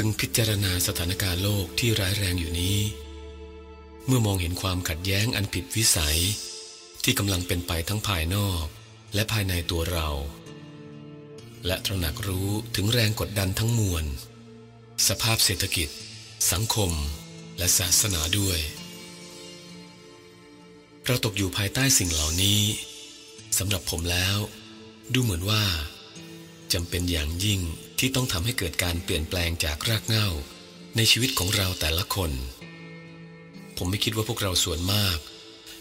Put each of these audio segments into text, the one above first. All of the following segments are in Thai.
พึงพิจารณาสถานการณ์โลกที่ร้ายแรงอยู่นี้ เมื่อมองเห็นความขัดแย้งอันผิดวิสัย ที่กำลังเป็นไปทั้งภายนอก และภายในตัวเรา และตระหนักรู้ถึงแรงกดดันทั้งมวล สภาพเศรษฐกิจ สังคม และศาสนาด้วย เราตกอยู่ภายใต้สิ่งเหล่านี้สำหรับผมแล้ว ดูเหมือนว่าจำเป็นอย่างยิ่ง ที่ต้องทำให้เกิดการเปลี่ยนแปลงจากรากเหง้า ในชีวิตของเราแต่ละคน ผมไม่คิดว่าพวกเราส่วนมาก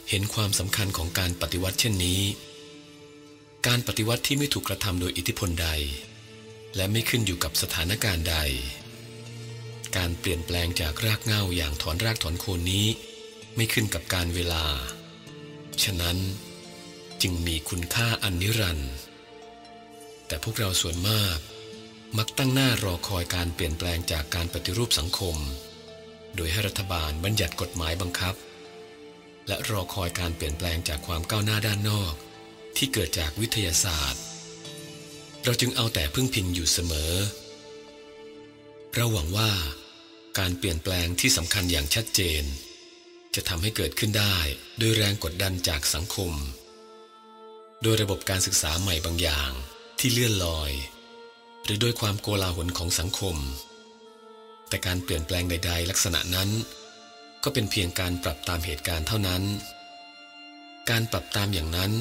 เห็นความสำคัญของการปฏิวัติเช่นนี้ การปฏิวัติที่ไม่ถูกกระทำโดยอิทธิพลใด และไม่ขึ้นอยู่กับสถานการณ์ใด การเปลี่ยนแปลงจากรากเหง้าอย่างถอนรากถอนโคนนี้ ไม่ขึ้นกับการเวลา ฉะนั้นจึงมีคุณค่าอันนิรันดร์แต่พวกเราส่วนมาก มักตั้งหน้ารอคอยการเปลี่ยนแปลงจากการปฏิรูปสังคม โดยให้รัฐบาลบัญญัติกฎหมายบังคับ และรอคอยการเปลี่ยนแปลงจากความก้าวหน้าด้านนอก ที่เกิดจากวิทยาศาสตร์ เราจึงเอาแต่พึ่งพิงอยู่เสมอ เราหวังว่า การเปลี่ยนแปลงที่สำคัญอย่างชัดเจน จะทำให้เกิดขึ้นได้โดยแรงกดดันจากสังคม โดยระบบการศึกษาใหม่บางอย่างที่เลื่อนลอย หรือด้วยความโกลาหลของสังคม แต่การเปลี่ยนแปลงใด ๆ ลักษณะนั้น ก็เป็นเพียงการปรับตามเหตุการณ์เท่านั้น การปรับตามอย่างนั้น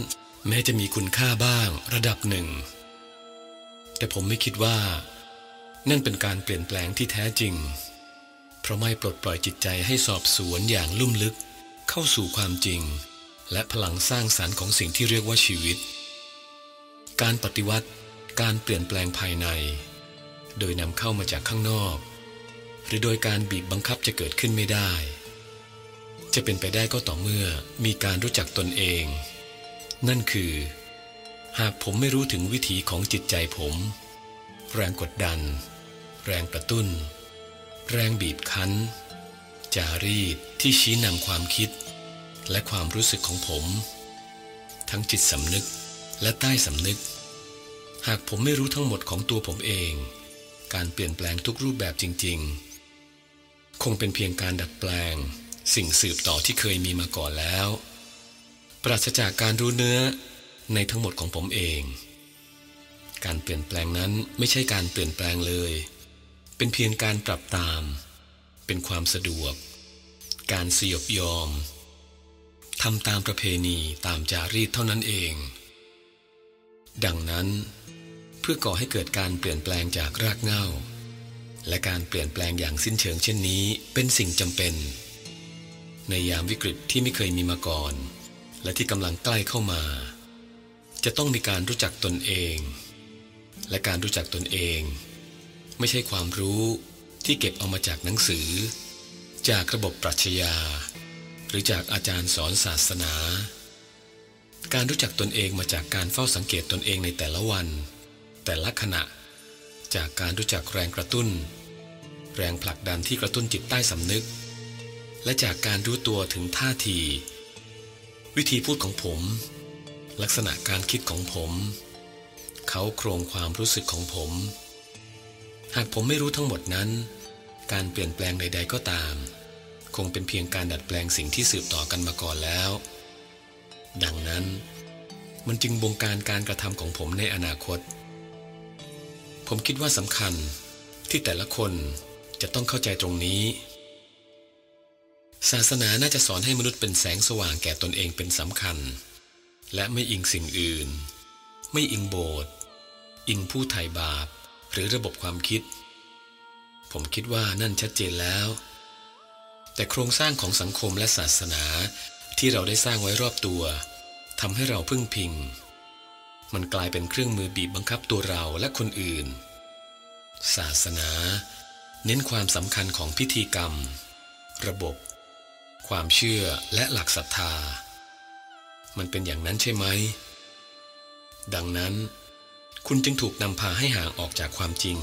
แม้จะมีคุณค่าบ้างระดับหนึ่ง แต่ผมไม่คิดว่า นั่นเป็นการเปลี่ยนแปลงที่แท้จริง เพราะไม่ปลดปล่อยจิตใจให้สอบสวนอย่างลุ่มลึกเข้าสู่ความจริง และพลังสร้างสารรค์ของสิ่งที่เรียกว่าชีวิต การปฏิวัติ การเปลี่ยนแปลงภายใน โดยนำเข้ามาจากข้างนอก หรือโดยการบีบบังคับจะเกิดขึ้นไม่ได้ จะเป็นไปได้ก็ต่อเมื่อมีการรู้จักตนเอง นั่นคือ หากผมไม่รู้ถึงวิถีของจิตใจผม แรงกดดัน แรงกระตุ้น แรงบีบคั้น จารีตที่ชี้นำความคิด และความรู้สึกของผม ทั้งจิตสำนึกและใต้สำนึก หากผมไม่รู้ทั้งหมดของตัวผมเอง การเปลี่ยนแปลงทุกรูปแบบจริง ๆ คงเป็นเพียงการดัดแปลง สิ่งสืบต่อที่เคยมีมาก่อนแล้ว ปราศจากการรู้เนื้อในทั้งหมดของผมเอง การเปลี่ยนแปลงนั้นไม่ใช่การเปลี่ยนแปลงเลย เป็นเพียงการปรับตาม เป็นความสะดวก การสยบยอมทำตามประเพณีตามจารีตเท่านั้นเอง ดังนั้น เพื่อก่อให้เกิดการเปลี่ยนแปลงจากรากเหง้า และการเปลี่ยนแปลงอย่างสิ้นเชิงเช่นนี้เป็นสิ่งจำเป็น ในยามวิกฤตที่ไม่เคยมีมาก่อน และที่กำลังใกล้เข้ามา จะต้องมีการรู้จักตนเอง และการรู้จักตนเอง ไม่ใช่ความรู้ที่เก็บเอามาจากหนังสือ จากระบบปรัชญา หรือจากอาจารย์สอนศาสนา การรู้จักตนเองมาจากการเฝ้าสังเกตตนเองในแต่ละวัน แต่ละขณะ จากการรู้จักแรงกระตุ้น แรงผลักดันที่กระตุ้นจิตใต้สำนึก และจากการรู้ตัวถึงท่าที วิธีพูดของผม ลักษณะการคิดของผม เขาโครงความรู้สึกของผม หากผมไม่รู้ทั้งหมดนั้น การเปลี่ยนแปลงใด ๆก็ตาม คงเป็นเพียงการดัดแปลงสิ่งที่สืบต่อกันมาก่อนแล้ว ดังนั้น มันจึงบงการการกระทำของผมในอนาคต ผมคิดว่าสำคัญที่แต่ละคนจะต้องเข้าใจตรงนี้ ศาสนาน่าจะสอนให้มนุษย์เป็นแสงสว่างแก่ตนเองเป็นสำคัญ และไม่อิงสิ่งอื่น ไม่อิงโบสถ์อิงผู้ไถ่บาป หรือระบบความคิด ผมคิดว่านั่นชัดเจนแล้ว แต่โครงสร้างของสังคมและศาสนา ที่เราได้สร้างไว้รอบตัวทำให้เราพึ่งพิง มันกลายเป็นเครื่องมือบีบบังคับตัวเราและคนอื่น ศาสนา เน้นความสำคัญของพิธีกรรม ระบบ ความเชื่อและหลักศรัทธา มันเป็นอย่างนั้นใช่ไหม ดังนั้น คุณจึงถูกนำพาให้ห่างออกจากความจริง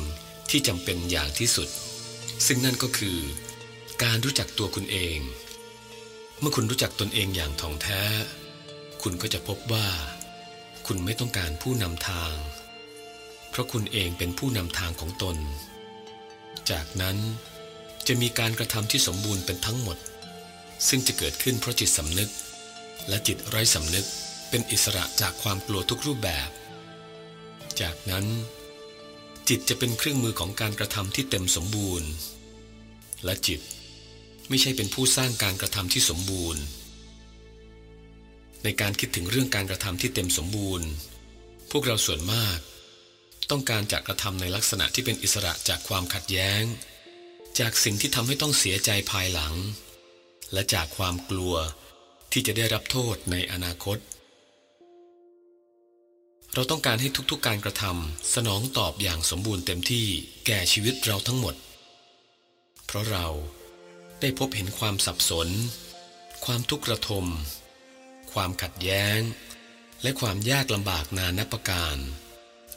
ที่จำเป็นอย่างที่สุด ซึ่งนั่นก็คือ การรู้จักตัวคุณเอง เมื่อคุณรู้จักตนเองอย่างท่องแท้ คุณก็จะพบว่า คุณไม่ต้องการผู้นำทาง เพราะคุณเองเป็นผู้นำทางของตน จากนั้นจะมีการกระทำที่สมบูรณ์เป็นทั้งหมด ซึ่งจะเกิดขึ้นเพราะจิตสำนึก และจิตไร้สำนึกเป็นอิสระจากความกลัวทุกรูปแบบ จากนั้น จิตจะเป็นเครื่องมือของการกระทำที่เต็มสมบูรณ์ และจิต ไม่ใช่เป็นผู้สร้างการกระทำที่สมบูรณ์ ในการคิดถึงเรื่องการกระทำที่เต็มสมบูรณ์ พวกเราส่วนมาก ต้องการจะกระทำในลักษณะที่เป็นอิสระจากความขัดแย้ง จากสิ่งที่ทำให้ต้องเสียใจภายหลัง และจากความกลัวที่จะได้รับโทษในอนาคต เราต้องการให้ทุกๆการกระทำสนองตอบอย่างสมบูรณ์เต็มที่แก่ชีวิตเราทั้งหมด เพราะเรา ได้พบเห็นความสับสน ความทุกข์ระทม ความขัดแย้ง และความยากลำบากนานับประการ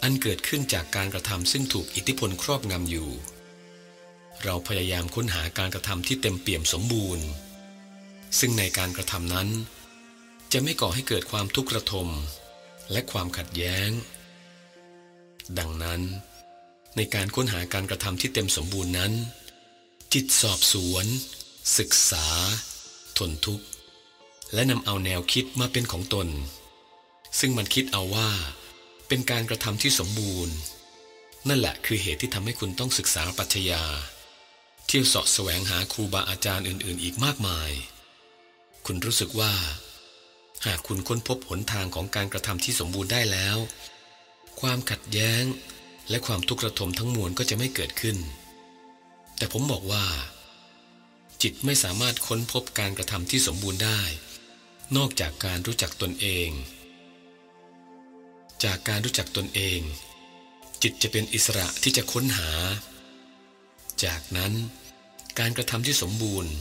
อันเกิดขึ้นจากการกระทำซึ่งถูกอิทธิพลครอบงำอยู่ เราพยายามค้นหาการกระทำที่เต็มเปี่ยมสมบูรณ์ ซึ่งในการกระทำนั้น จะไม่ก่อให้เกิดความทุกข์ระทม และความขัดแย้ง ดังนั้น ในการค้นหาการกระทำที่เต็มสมบูรณ์นั้น จิตสอบสวน ศึกษา ทนทุกข์ และนำเอาแนวคิดมาเป็นของตน ซึ่งมันคิดเอาว่า เป็นการกระทำที่สมบูรณ์ นั่นแหละคือเหตุที่ทำให้คุณต้องศึกษาปรัชญาเที่ยวสาะแสวงหาครูบาอาจารย์อื่น ๆ อีกมากมาย คุณรู้สึกว่า หากคุณค้นพบหนทางของการกระทำที่สมบูรณ์ได้แล้ว ความขัดแย้ง และความทุกข์ระทมทั้งมวลก็จะไม่เกิดขึ้น แต่ผมบอกว่า จิตไม่สามารถค้นพบการกระทำที่สมบูรณ์ได้ นอกจากการรู้จักตนเอง จากการรู้จักตนเอง จิตจะเป็นอิสระที่จะค้นหา จากนั้นการกระทำที่สมบูรณ์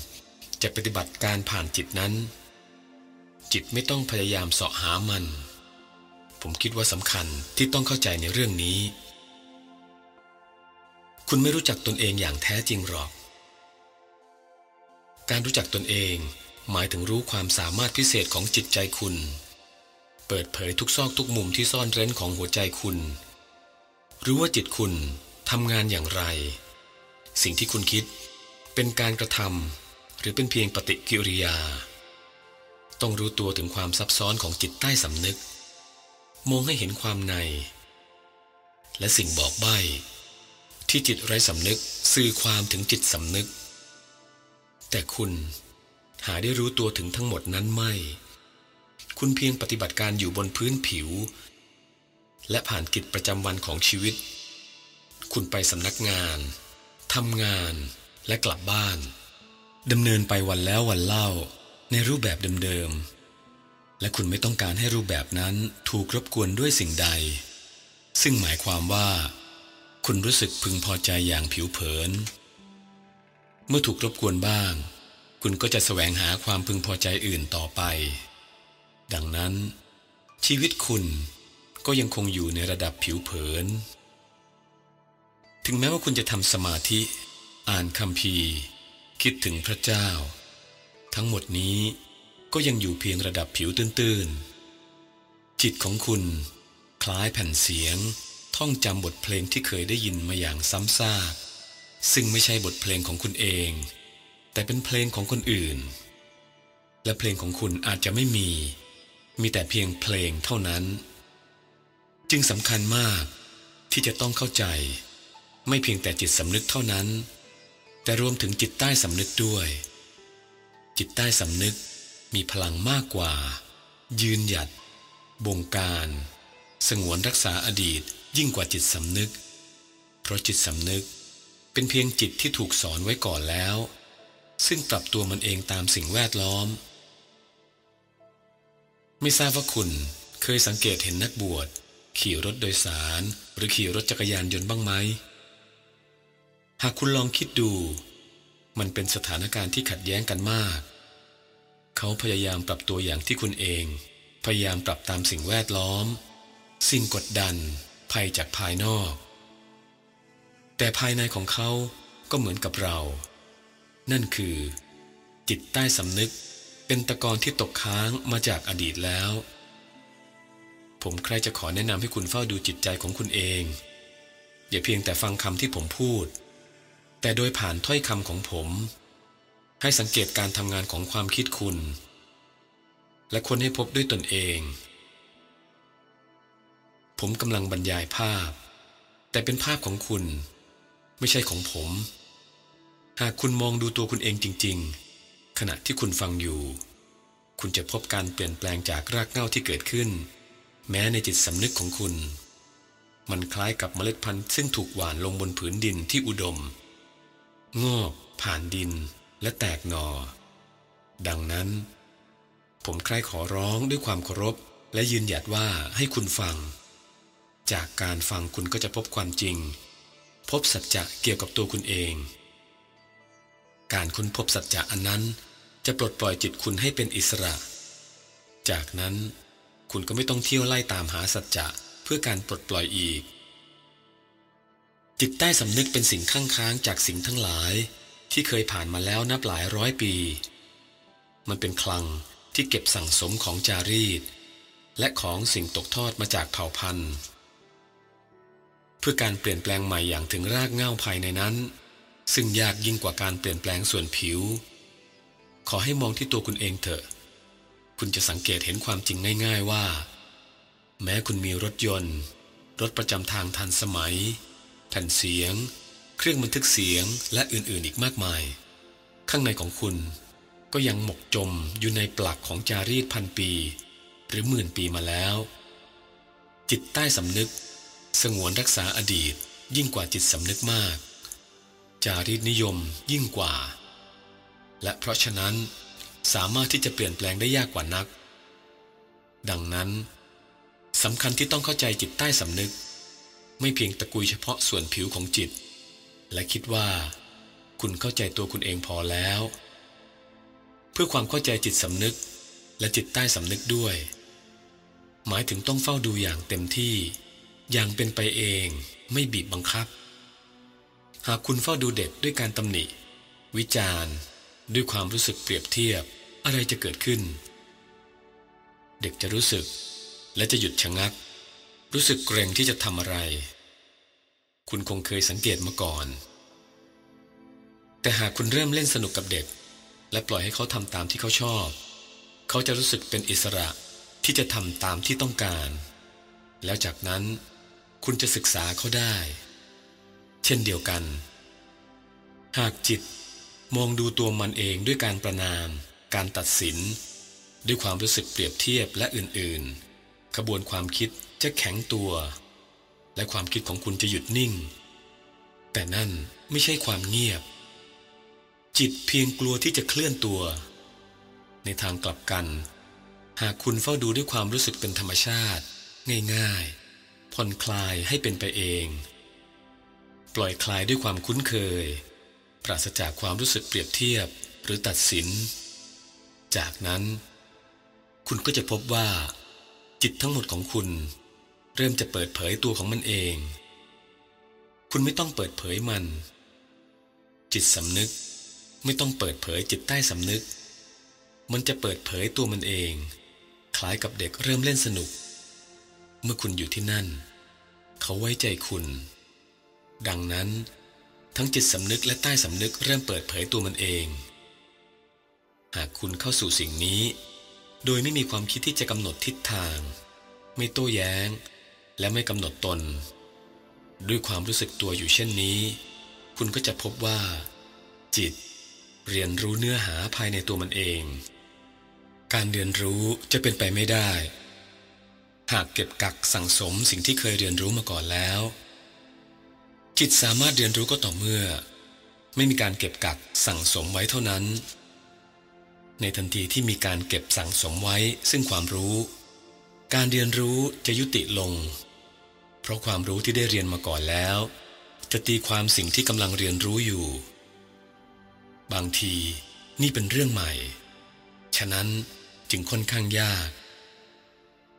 จะปฏิบัติการผ่านจิตนั้น จิตไม่ต้องพยายามเสาะหามัน ผมคิดว่าสำคัญที่ต้องเข้าใจในเรื่องนี้ คุณไม่รู้จักตนเองอย่างแท้จริงหรอก การรู้จักตนเองหมายถึงรู้ความสามารถพิเศษของจิตใจคุณ เปิดเผยทุกซอกทุกมุมที่ซ่อนเร้นของหัวใจคุณ รู้ว่าจิตคุณทำงานอย่างไร สิ่งที่คุณคิดเป็นการกระทำหรือเป็นเพียงปฏิกิริยา ต้องรู้ตัวถึงความซับซ้อนของจิตใต้สำนึก มองให้เห็นความใน และสิ่งบอกใบ้ ที่จิตไร้สำนึกสื่อความถึงจิตสำนึก แต่คุณหาได้รู้ตัวถึงทั้งหมดนั้นไม่ คุณเพียงปฏิบัติการอยู่บนพื้นผิว และผ่านกิจประจำวันของชีวิต คุณไปสำนักงานทำงานและกลับบ้านดำเนินไปวันแล้ววันเล่า ในรูปแบบเดิมๆและคุณไม่ต้องการให้รูปแบบนั้นถูกรบกวนด้วยสิ่งใด ซึ่งหมายความว่า คุณรู้สึกพึงพอใจอย่างผิวเผิน เมื่อถูกรบกวนบ้าง คุณก็จะแสวงหาความพึงพอใจอื่นต่อไป ดังนั้น ชีวิตคุณก็ยังคงอยู่ในระดับผิวเผิน ถึงแม้ว่าคุณจะทำสมาธิ อ่านคำพีคิดถึงพระเจ้า ทั้งหมดนี้ก็ยังอยู่เพียงระดับผิวตื้นๆ จิตของคุณคล้ายแผ่นเสียง ท่องจำบทเพลงที่เคยได้ยินมาอย่างซ้ำซากซึ่งไม่ใช่บทเพลงของคุณเอง แต่เป็นเพลงของคนอื่น และเพลงของคุณอาจจะไม่มี มีแต่เพียงเพลงเท่านั้น จึงสำคัญมากที่จะต้องเข้าใจ ไม่เพียงแต่จิตสำนึกเท่านั้น แต่รวมถึงจิตใต้สำนึกด้วย จิตใต้สำนึกมีพลังมากกว่า ยืนหยัด บงการ สงวนรักษาอดีต ยิ่งกว่าจิตสำนึก เพราะจิตสำนึกเป็นเพียงจิตที่ถูกสอนไว้ก่อนแล้ว ซึ่งปรับตัวมันเองตามสิ่งแวดล้อม ไม่ทราบว่าคุณเคยสังเกตเห็นนักบวช ขี่รถโดยสาร หรือขี่รถจักรยานยนต์บ้างไหม หากคุณลองคิดดู มันเป็นสถานการณ์ที่ขัดแย้งกันมาก เขาพยายามปรับตัวอย่างที่คุณเอง พยายามปรับตามสิ่งแวดล้อม สิ่งกดดัน ภัยจากภายนอก แต่ภายในของเขาก็เหมือนกับเรา นั่นคือ จิตใต้สำนึกเป็นตะกอนที่ตกค้างมาจากอดีตแล้ว ผมใครจะขอแนะนำให้คุณเฝ้าดูจิตใจของคุณเอง อย่าเพียงแต่ฟังคำที่ผมพูด แต่โดยผ่านถ้อยคำของผม ให้สังเกตการทำงานของความคิดคุณ และค้นให้พบด้วยตนเอง ผมกำลังบรรยายภาพ แต่เป็นภาพของคุณ ไม่ใช่ของผม หากคุณมองดูตัวคุณเองจริง ๆ ขณะที่คุณฟังอยู่ คุณจะพบการเปลี่ยนแปลงจากรากเหง้าที่เกิดขึ้น แม้ในจิตสำนึกของคุณ มันคล้ายกับเมล็ดพันธุ์ซึ่งถูกหว่านลงบนผืนดินที่อุดม งอกผ่านดินและแตกหนอ ดังนั้น ผมใคร่ขอร้องด้วยความเคารพและยืนหยัดว่าให้คุณฟัง จากการฟังคุณก็จะพบความจริง พบสัจจะเกี่ยวกับตัวคุณเอง การคุณพบสัจจะอันนั้น จะปลดปล่อยจิตคุณให้เป็นอิสระ จากนั้นคุณก็ไม่ต้องเที่ยวไล่ตามหาสัจจะเพื่อการปลดปล่อยอีก จิตใต้สำนึกเป็นสิ่งข้างค้างจากสิ่งทั้งหลาย ที่เคยผ่านมาแล้วนับหลายร้อยปี มันเป็นคลังที่เก็บสั่งสมของจารีตและของสิ่งตกทอดมาจากเผ่าพันธุ์ เพื่อการเปลี่ยนแปลงใหม่อย่างถึงรากเหง้าภายในนั้น ซึ่งยากยิ่งกว่าการเปลี่ยนแปลงส่วนผิว ขอให้มองที่ตัวคุณเองเถอะ คุณจะสังเกตเห็นความจริงง่าย ๆว่า แม้คุณมีรถยนต์ รถประจำทางทันสมัยแผ่นเสียง เครื่องบันทึกเสียงและอื่นๆอีกมากมาย ข้างในของคุณก็ยังหมกจมอยู่ในปลักของจารีตพันปี หรือหมื่นปีมาแล้ว จิตใต้สำนึก สงวนรักษาอดีตยิ่งกว่าจิตสำนึกมาก จารีตนิยมยิ่งกว่า และเพราะฉะนั้นสามารถที่จะเปลี่ยนแปลงได้ยากกว่านัก ดังนั้นสำคัญที่ต้องเข้าใจจิตใต้สำนึก ไม่เพียงตะกุยเฉพาะส่วนผิวของจิต และคิดว่า คุณเข้าใจตัวคุณเองพอแล้ว เพื่อความเข้าใจจิตสำนึกและจิตใต้สำนึกด้วย หมายถึงต้องเฝ้าดูอย่างเต็มที่ อย่างเป็นไปเองไม่บีบบังคับ หากคุณเฝ้าดูเด็กด้วยการตำหนิ วิจารณ์ ด้วยความรู้สึกเปรียบเทียบอะไรจะเกิดขึ้น เด็กจะรู้สึกและจะหยุดชะงัก รู้สึกเกรงที่จะทำอะไร คุณคงเคยสังเกตมาก่อน แต่หากคุณเริ่มเล่นสนุกกับเด็ก และปล่อยให้เขาทำตามที่เขาชอบ เขาจะรู้สึกเป็นอิสระที่จะทำตามที่ต้องการ แล้วจากนั้น คุณจะศึกษาเขาได้ เช่นเดียวกัน หากจิตมองดูตัวมันเองด้วยการประนาม การตัดสิน ด้วยความรู้สึกเปรียบเทียบและอื่นๆ ขบวนความคิดจะแข็งตัว และความคิดของคุณจะหยุดนิ่ง แต่นั่นไม่ใช่ความเงียบ จิตเพียงกลัวที่จะเคลื่อนตัว ในทางกลับกัน หากคุณเฝ้าดูด้วยความรู้สึกเป็นธรรมชาติ ง่ายๆ ผ่อนคลายให้เป็นไปเอง ปล่อยคลายด้วยความคุ้นเคย ปราศจากความรู้สึกเปรียบเทียบหรือตัดสิน จากนั้น คุณก็จะพบว่า จิตทั้งหมดของคุณ เริ่มจะเปิดเผยตัวของมันเอง คุณไม่ต้องเปิดเผยมัน จิตสำนึกไม่ต้องเปิดเผยจิตใต้สำนึก มันจะเปิดเผยตัวมันเอง คล้ายกับเด็กเริ่มเล่นสนุก เมื่อคุณอยู่ที่นั่น เขาไว้ใจคุณ ดังนั้น ทั้งจิตสำนึกและใต้สำนึกเริ่มเปิดเผยตัวมันเอง หากคุณเข้าสู่สิ่งนี้ โดยไม่มีความคิดที่จะกำหนดทิศทาง ไม่โต้แย้ง และไม่กำหนดตน ด้วยความรู้สึกตัวอยู่เช่นนี้ คุณก็จะพบว่า จิต เรียนรู้เนื้อหาภายในตัวมันเอง การเรียนรู้จะเป็นไปไม่ได้ หากเก็บกักสั่งสมสิ่งที่เคยเรียนรู้มาก่อนแล้ว จิตสามารถเรียนรู้ก็ต่อเมื่อ ไม่มีการเก็บกักสั่งสมไว้เท่านั้น ในทันทีที่มีการเก็บสั่งสมไว้ซึ่งความรู้ การเรียนรู้จะยุติลง เพราะความรู้ที่ได้เรียนมาก่อนแล้ว จะตีความสิ่งที่กำลังเรียนรู้อยู่ บางทีนี่เป็นเรื่องใหม่ ฉะนั้นจึงค่อนข้างยาก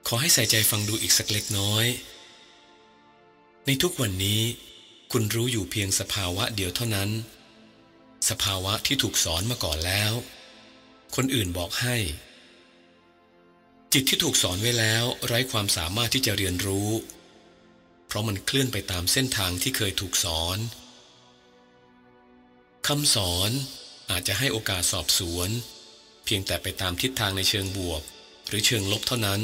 ขอให้ใส่ใจฟังดูอีกสักเล็กน้อย ในทุกวันนี้ คุณรู้อยู่เพียงสภาวะเดียวเท่านั้น สภาวะที่ถูกสอนมาก่อนแล้ว คนอื่นบอกให้ จิตที่ถูกสอนไว้แล้วไร้ความสามารถที่จะเรียนรู้ เพราะมันเคลื่อนไปตามเส้นทางที่เคยถูกสอนคำสอนอาจจะให้โอกาสสอบสวน เพียงแต่ไปตามทิศทางในเชิงบวก หรือเชิงลบเท่านั้น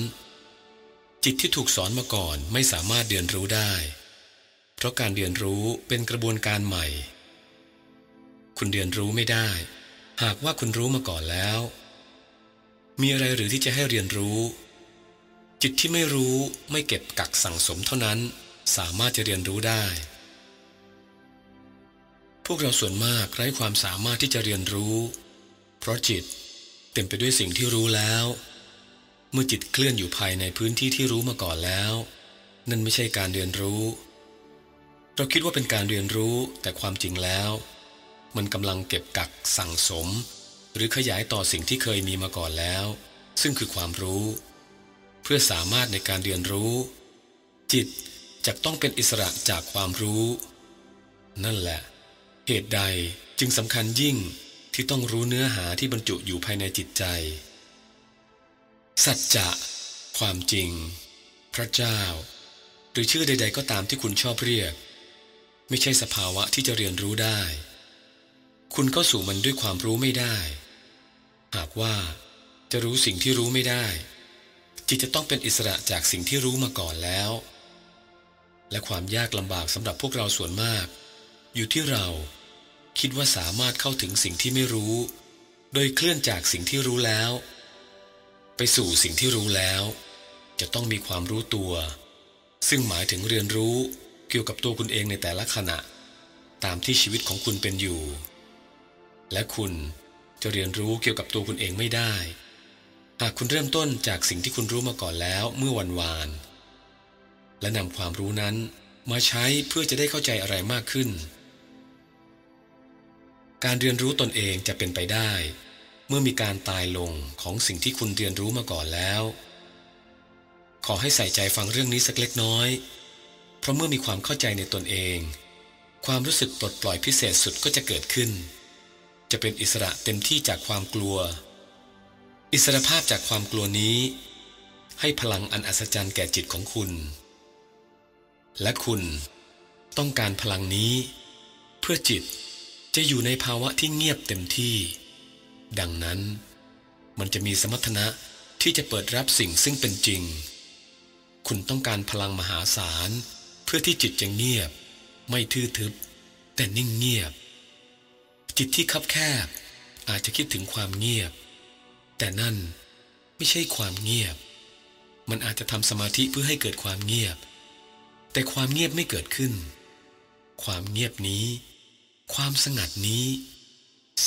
จิตที่ถูกสอนมาก่อนไม่สามารถเรียนรู้ได้ เพราะการเรียนรู้เป็นกระบวนการใหม่ คุณเรียนรู้ไม่ได้ หากว่าคุณรู้มาก่อนแล้ว มีอะไรหรือที่จะให้เรียนรู้ จิตที่ไม่รู้ไม่เก็บกักสั่งสมเท่านั้น สามารถจะเรียนรู้ได้ พวกเราส่วนมากไร้ความสามารถที่จะเรียนรู้ เพราะจิตเต็มไปด้วยสิ่งที่รู้แล้ว เมื่อจิตเคลื่อนอยู่ภายในพื้นที่ที่รู้มาก่อนแล้ว นั่นไม่ใช่การเรียนรู้ เราคิดว่าเป็นการเรียนรู้แต่ความจริงแล้ว มันกำลังเก็บกักสั่งสม หรือขยายต่อสิ่งที่เคยมีมาก่อนแล้ว ซึ่งคือความรู้ เพื่อสามารถในการเรียนรู้ จิตจะต้องเป็นอิสระจากความรู้ นั่นแหละ เหตุใดจึงสำคัญยิ่งที่ต้องรู้เนื้อหาที่บรรจุอยู่ภายในจิตใจ สัจจะความจริง พระเจ้า หรือชื่อใด ๆ ก็ตามที่คุณชอบเรียก ไม่ใช่สภาวะที่จะเรียนรู้ได้ คุณก็สู่มันด้วยความรู้ไม่ได้ หากว่าจะรู้สิ่งที่รู้ไม่ได้ จิตจะต้องเป็นอิสระจากสิ่งที่รู้มาก่อนแล้ว และความยากลำบากสำหรับพวกเราส่วนมาก อยู่ที่เราคิดว่าสามารถเข้าถึงสิ่งที่ไม่รู้ โดยเคลื่อนจากสิ่งที่รู้แล้ว ไปสู่สิ่งที่รู้แล้ว จะต้องมีความรู้ตัว ซึ่งหมายถึงเรียนรู้เกี่ยวกับตัวคุณเองในแต่ละขณะ ตามที่ชีวิตของคุณเป็นอยู่ และคุณจะเรียนรู้เกี่ยวกับตัวคุณเองไม่ได้ หากคุณเริ่มต้นจากสิ่งที่คุณรู้มาก่อนแล้วเมื่อวันวาน และนำความรู้นั้นมาใช้เพื่อจะได้เข้าใจอะไรมากขึ้น การเรียนรู้ตนเองจะเป็นไปได้ เมื่อมีการตายลงของสิ่งที่คุณเรียนรู้มาก่อนแล้ว ขอให้ใส่ใจฟังเรื่องนี้สักเล็กน้อย เพราะเมื่อมีความเข้าใจในตนเอง ความรู้สึกปลดปล่อยพิเศษสุดก็จะเกิดขึ้น จะเป็นอิสระเต็มที่จากความกลัว อิสระภาพจากความกลัวนี้ ให้พลังอันอัศจรรย์แก่จิตของคุณ และคุณต้องการพลังนี้ เพื่อจิตจะอยู่ในภาวะที่เงียบเต็มที่ ดังนั้น มันจะมีสมรรถนะที่จะเปิดรับสิ่งซึ่งเป็นจริง คุณต้องการพลังมหาศาล เพื่อที่จิตจะเงียบ ไม่ทื่อทึบ แต่นิ่งเงียบ จิตที่คับแคบ อาจจะคิดถึงความเงียบ แต่นั่นไม่ใช่ความเงียบ มันอาจจะทำสมาธิเพื่อให้เกิดความเงียบ แต่ความเงียบไม่เกิดขึ้น ความเงียบนี้ ความสงัดนี้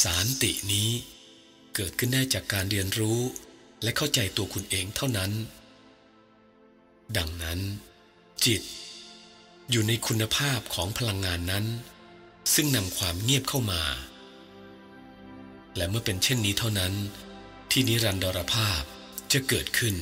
สารตินี้ เกิดขึ้นได้จากการเรียนรู้และเข้าใจตัวคุณเองเท่านั้น ดังนั้น จิต อยู่ในคุณภาพของพลังงานนั้น ซึ่งนำความเงียบเข้ามา และเมื่อเป็นเช่นนี้เท่านั้น ที่นิรันดรภาพจะเกิดขึ้น